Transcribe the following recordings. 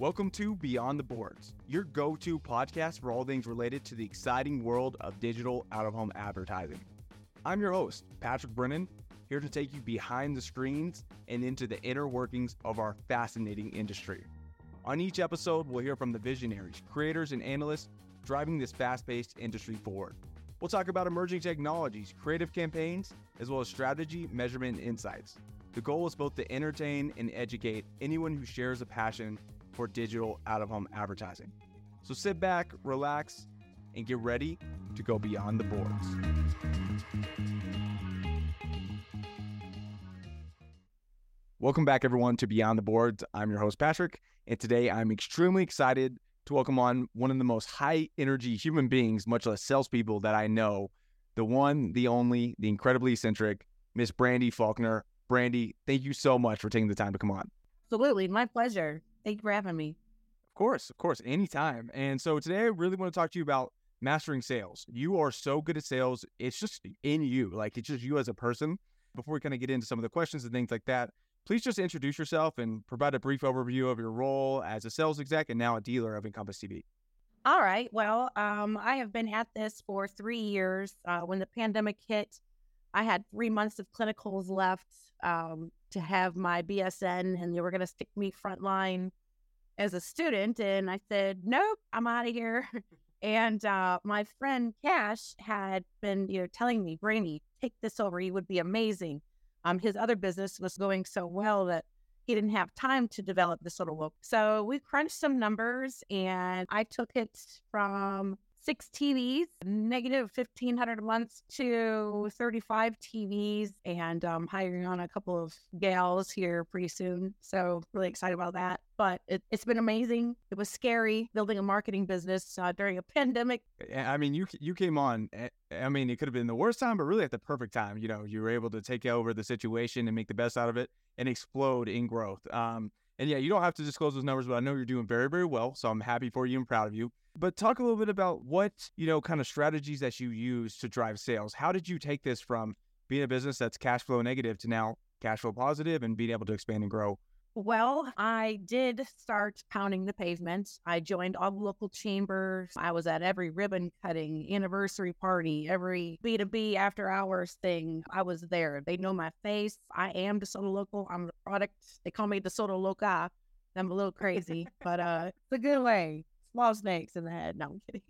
Welcome to Beyond the Boards, your go to podcast for all things related to the exciting world of digital out of home advertising. I'm your host, Patrick Brennan, here to take you behind the screens and into the inner workings of our fascinating industry. On each episode, we'll hear from the visionaries, creators, and analysts driving this fast paced industry forward. We'll talk about emerging technologies, creative campaigns, as well as strategy, measurement, and insights. The goal is both to entertain and educate anyone who shares a passion for digital out of home advertising. So sit back, relax, and get ready to go beyond the boards. Welcome back, everyone, to Beyond the Boards. I'm your host, Patrick, and today I'm extremely excited to welcome on one of the most high energy human beings, much less salespeople, that I know the one, the only, the incredibly eccentric Miss Brandy Faulkner. Brandy, thank you so much for taking the time to come on. Absolutely. My pleasure. Thank you for having me. Of course, of course, anytime. And so today I really want to talk to you about mastering sales. You are so good at sales. It's just in you, like it's just you as a person. Before we kind of get into some of the questions and things like that, please just introduce yourself and provide a brief overview of your role as a sales exec and now a dealer of Encompass TV. All right. Well, um, I have been at this for three years. Uh, when the pandemic hit, I had three months of clinicals left um, to have my BSN, and they were going to stick me frontline as a student. And I said, nope, I'm out of here. and uh, my friend Cash had been, you know, telling me, Brandy, take this over. You would be amazing. Um, his other business was going so well that he didn't have time to develop this little book. So we crunched some numbers and I took it from six TVs, negative 1500 a month to 35 TVs and um, hiring on a couple of gals here pretty soon. So really excited about that. But it, has been amazing. It was scary building a marketing business uh, during a pandemic. I mean, you you came on. Eh, I mean, it could have been the worst time, but really at the perfect time. You know, you were able to take over the situation and make the best out of it and explode in growth. Um, and yeah, you don't have to disclose those numbers, but I know you're doing very, very well. So I'm happy for you and proud of you. But talk a little bit about what, you know, kind of strategies that you use to drive sales. How did you take this from being a business that's cash flow negative to now cash flow positive and being able to expand and grow? Well, I did start pounding the pavement. I joined all the local chambers. I was at every ribbon cutting, anniversary party, every B2B after hours thing. I was there. They know my face. I am the DeSoto Local. I'm the product. They call me the DeSoto Loca. I'm a little crazy, but uh, it's a good way small snakes in the head. No, I'm kidding.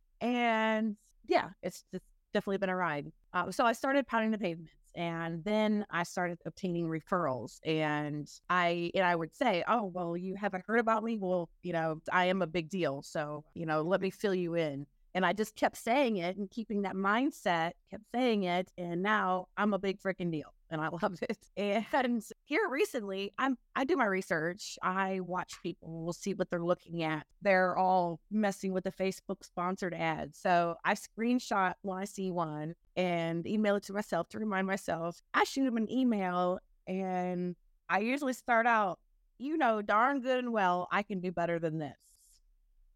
and yeah, it's just definitely been a ride. Uh, so I started pounding the pavements and then I started obtaining referrals and I and I would say, "Oh, well, you haven't heard about me? Well, you know, I am a big deal. So, you know, let me fill you in." And I just kept saying it and keeping that mindset, kept saying it, and now I'm a big freaking deal and I love it. And here recently, I'm I do my research. I watch people, we'll see what they're looking at. They're all messing with the Facebook sponsored ads. So I screenshot when I see one and email it to myself to remind myself. I shoot them an email and I usually start out, you know, darn good and well, I can do better than this.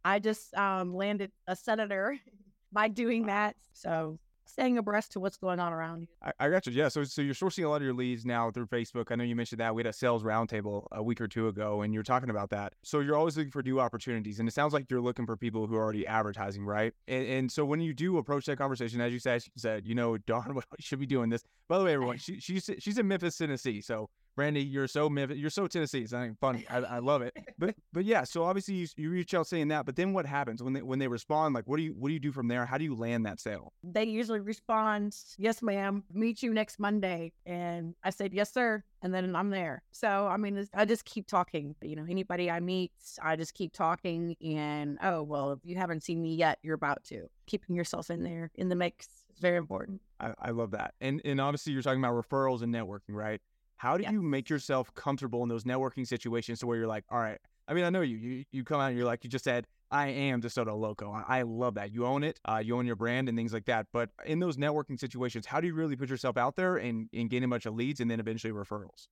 I just um, landed a senator by doing that. So staying abreast to what's going on around you. I, I got you. Yeah. So, so you're sourcing a lot of your leads now through Facebook. I know you mentioned that we had a sales roundtable a week or two ago, and you're talking about that. So you're always looking for new opportunities, and it sounds like you're looking for people who are already advertising, right? And, and so when you do approach that conversation, as you said, you said, you know, darn well, should be doing this. By the way, everyone, she, she's she's in Memphis, Tennessee, so Brandy, you're so you're so Tennessee. It's not funny. I, I love it. But but yeah. So obviously you, you reach out saying that, but then what happens when they when they respond? Like, what do you what do you do from there? How do you land that sale? They usually respond, "Yes, ma'am. Meet you next Monday." And I said, "Yes, sir." And then I'm there. So I mean, I just keep talking. You know, anybody I meet, I just keep talking. And oh well, if you haven't seen me yet, you're about to. Keeping yourself in there in the mix is very important. I, I love that. And and obviously you're talking about referrals and networking, right? How do yes. you make yourself comfortable in those networking situations to where you're like, all right, I mean, I know you, you, you come out and you're like, you just said, I am DeSoto Loco. I, I love that. You own it, uh, you own your brand and things like that. But in those networking situations, how do you really put yourself out there and, and gain a bunch of leads and then eventually referrals?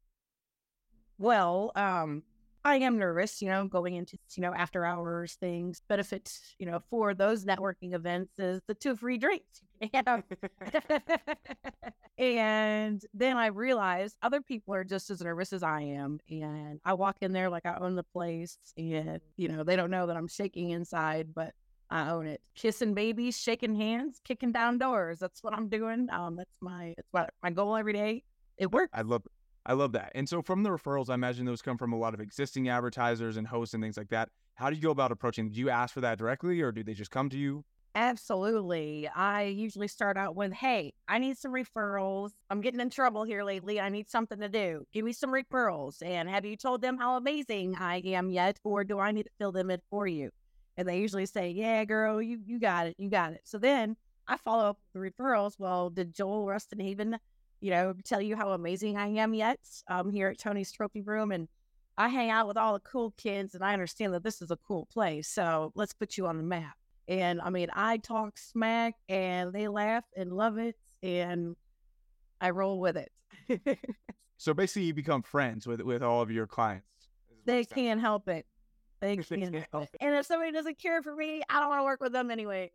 Well, um, I am nervous, you know, going into, you know, after hours things. Benefit, you know, for those networking events is the two free drinks. You know? and then I realized other people are just as nervous as I am. And I walk in there like I own the place and, you know, they don't know that I'm shaking inside, but I own it. Kissing babies, shaking hands, kicking down doors. That's what I'm doing. Um, that's my, it's my, my goal every day. It works. I love I love that. And so from the referrals, I imagine those come from a lot of existing advertisers and hosts and things like that. How do you go about approaching? Do you ask for that directly or do they just come to you? Absolutely. I usually start out with, Hey, I need some referrals. I'm getting in trouble here lately. I need something to do. Give me some referrals. And have you told them how amazing I am yet? Or do I need to fill them in for you? And they usually say, Yeah, girl, you, you got it. You got it. So then I follow up the referrals. Well, did Joel Rustenhaven you know, tell you how amazing I am yet I'm here at Tony's Trophy Room. And I hang out with all the cool kids, and I understand that this is a cool place. So let's put you on the map. And I mean, I talk smack, and they laugh and love it, and I roll with it. so basically, you become friends with with all of your clients. They can't help it. They can't help it. And if somebody doesn't care for me, I don't want to work with them anyways.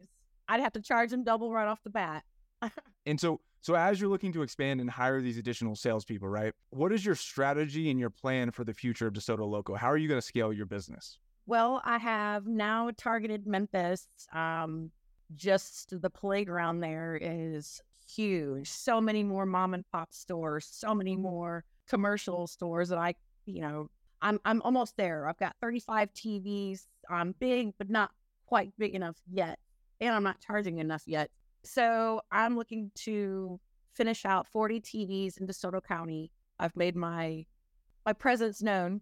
I'd have to charge them double right off the bat. and so so as you're looking to expand and hire these additional salespeople, right? What is your strategy and your plan for the future of DeSoto Loco? How are you going to scale your business? Well, I have now targeted Memphis. Um, just the playground there is huge. So many more mom and pop stores, so many more commercial stores that I, you know, I'm I'm almost there. I've got 35 TVs. I'm big, but not quite big enough yet, and I'm not charging enough yet. So I'm looking to finish out 40 TVs in DeSoto County. I've made my my presence known,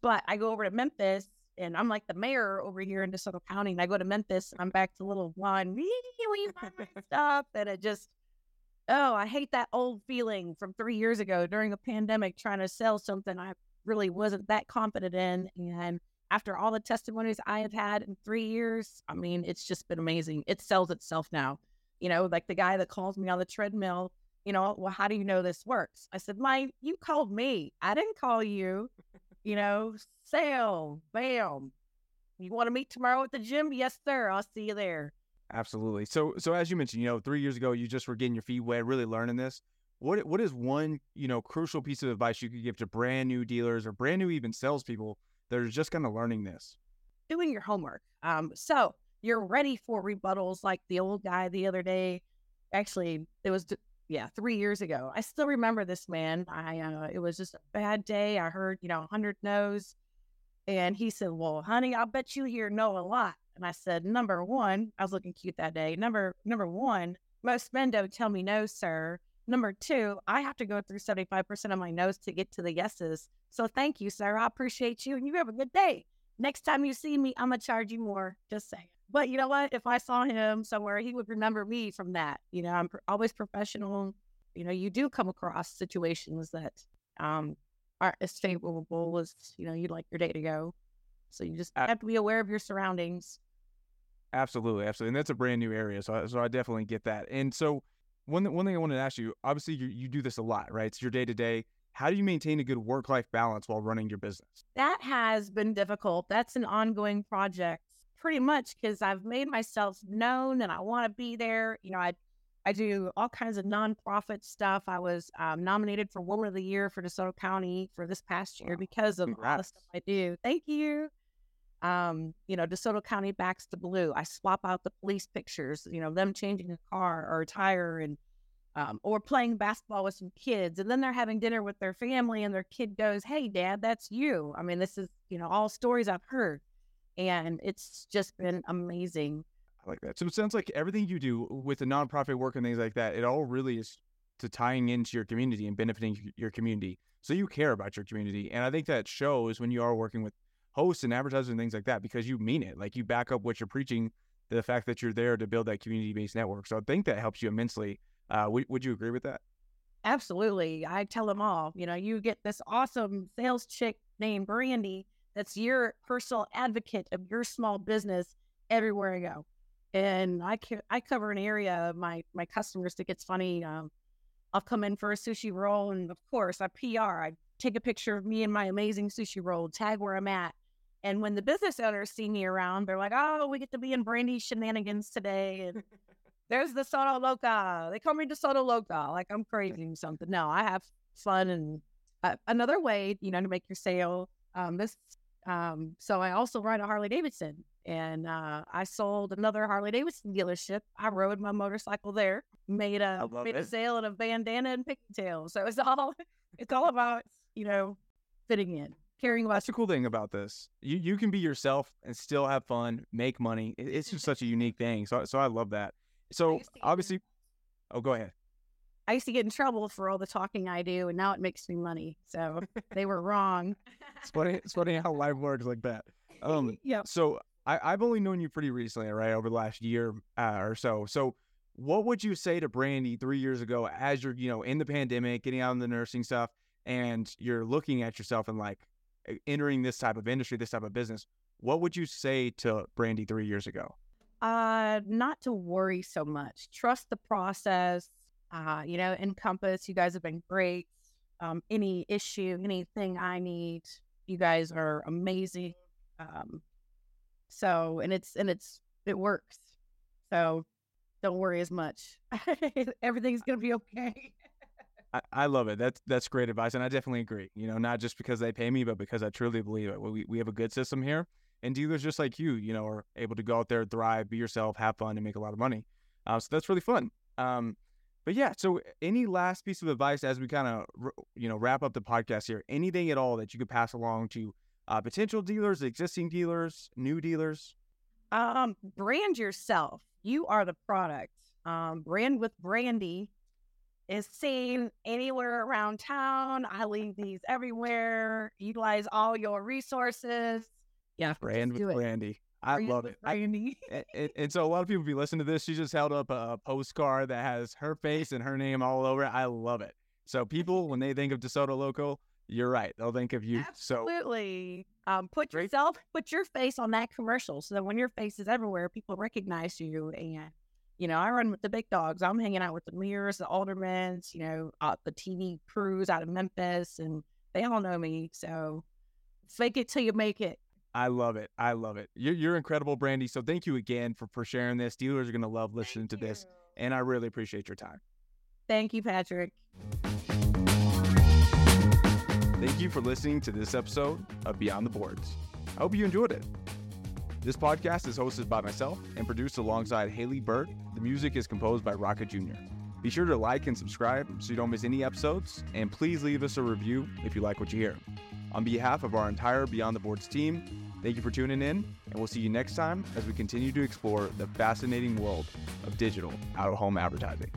but I go over to Memphis and I'm like the mayor over here in DeSoto County. And I go to Memphis and I'm back to little one, stuff. And it just, oh, I hate that old feeling from three years ago during the pandemic trying to sell something I really wasn't that confident in. And after all the testimonies I have had in three years, I mean, it's just been amazing. It sells itself now you know, like the guy that calls me on the treadmill, you know, well, how do you know this works? I said, my, you called me. I didn't call you, you know, sale, bam. You want to meet tomorrow at the gym? Yes, sir. I'll see you there. Absolutely. So, so as you mentioned, you know, three years ago, you just were getting your feet wet, really learning this. What, what is one, you know, crucial piece of advice you could give to brand new dealers or brand new even salespeople that are just kind of learning this? Doing your homework. Um, so you're ready for rebuttals like the old guy the other day. Actually, it was yeah, three years ago. I still remember this man. I uh, it was just a bad day. I heard you know a hundred no's, and he said, "Well, honey, I'll bet you hear no a lot." And I said, "Number one, I was looking cute that day. Number number one, most men don't tell me no, sir. Number two, I have to go through seventy five percent of my no's to get to the yeses. So thank you, sir. I appreciate you, and you have a good day. Next time you see me, I'm gonna charge you more. Just saying." But you know what? If I saw him somewhere, he would remember me from that. You know, I'm always professional. You know, you do come across situations that um, aren't as favorable as you know you'd like your day to go. So you just have to be aware of your surroundings. Absolutely, absolutely, and that's a brand new area, so I, so I definitely get that. And so one one thing I wanted to ask you, obviously you you do this a lot, right? It's your day to day. How do you maintain a good work life balance while running your business? That has been difficult. That's an ongoing project pretty much because I've made myself known and I want to be there. You know, I I do all kinds of nonprofit stuff. I was um, nominated for Woman of the Year for DeSoto County for this past year because of Congrats. all the stuff I do. Thank you. Um, you know, DeSoto County backs the blue. I swap out the police pictures, you know, them changing a car or a tire and um, or playing basketball with some kids. And then they're having dinner with their family and their kid goes, Hey, dad, that's you. I mean, this is, you know, all stories I've heard and it's just been amazing. I like that. So it sounds like everything you do with the nonprofit work and things like that, it all really is to tying into your community and benefiting your community. So you care about your community. And I think that shows when you are working with hosts and advertisers and things like that because you mean it. Like you back up what you're preaching, the fact that you're there to build that community based network. So I think that helps you immensely. Uh, w- would you agree with that? Absolutely. I tell them all, you know, you get this awesome sales chick named Brandy that's your personal advocate of your small business everywhere I go. And I ca- I cover an area of my my customers that gets funny. Um, I'll come in for a sushi roll, and of course I PR. I take a picture of me and my amazing sushi roll, tag where I'm at. And when the business owners see me around, they're like, "Oh, we get to be in Brandy shenanigans today." And there's the Soto Loca. They call me the Soto Loca. Like I'm crazy or something. No, I have fun and uh, another way, you know, to make your sale. Um, this, um, so I also ride a Harley Davidson, and uh, I sold another Harley Davidson dealership. I rode my motorcycle there, made a made a sale in a bandana and pigtail. So it's all it's all about you know fitting in caring about. That's the cool thing about this. You you can be yourself and still have fun, make money. It's just such a unique thing. So so I love that. So obviously, oh, go ahead. I used to get in trouble for all the talking I do, and now it makes me money. So they were wrong. it's funny. It's funny how life works like that. Um, yeah. So I, I've only known you pretty recently, right, over the last year uh, or so. So what would you say to Brandy three years ago as you're, you know, in the pandemic, getting out in the nursing stuff, and you're looking at yourself and like entering this type of industry, this type of business? What would you say to Brandy three years ago? Uh, not to worry so much. Trust the process. Uh, you know, Encompass, you guys have been great. Um, any issue, anything I need, you guys are amazing. Um, so and it's and it's it works. So don't worry as much. Everything's gonna be okay. I, I love it. That's that's great advice, and I definitely agree. You know, not just because they pay me, but because I truly believe it. We we have a good system here, and dealers just like you, you know, are able to go out there, thrive, be yourself, have fun, and make a lot of money. Uh, so that's really fun. Um, but yeah, so any last piece of advice as we kind of you know wrap up the podcast here? Anything at all that you could pass along to uh, potential dealers, existing dealers, new dealers? Um, brand yourself. You are the product. Um, brand with Brandy is seen anywhere around town. I leave these everywhere. Utilize all your resources. Yeah, brand with Brandy. I love it. I, and, and, so a lot of people if you listen to this. She just held up a, postcard that has her face and her name all over it. I love it. So people, when they think of DeSoto Local, you're right. They'll think of you. Absolutely. So um, put yourself, put your face on that commercial, so that when your face is everywhere, people recognize you. And you know, I run with the big dogs. I'm hanging out with the Mears, the Aldermans, you know, uh, the TV crews out of Memphis, and they all know me. So fake it till you make it. I love it. I love it. You're, you're incredible, Brandy. So thank you again for, for sharing this. Dealers are going to love listening thank to you. this. And I really appreciate your time. Thank you, Patrick. Thank you for listening to this episode of Beyond the Boards. I hope you enjoyed it. This podcast is hosted by myself and produced alongside Haley Burt. The music is composed by Rocket Jr. Be sure to like and subscribe so you don't miss any episodes, and please leave us a review if you like what you hear. On behalf of our entire Beyond the Boards team, thank you for tuning in, and we'll see you next time as we continue to explore the fascinating world of digital out of home advertising.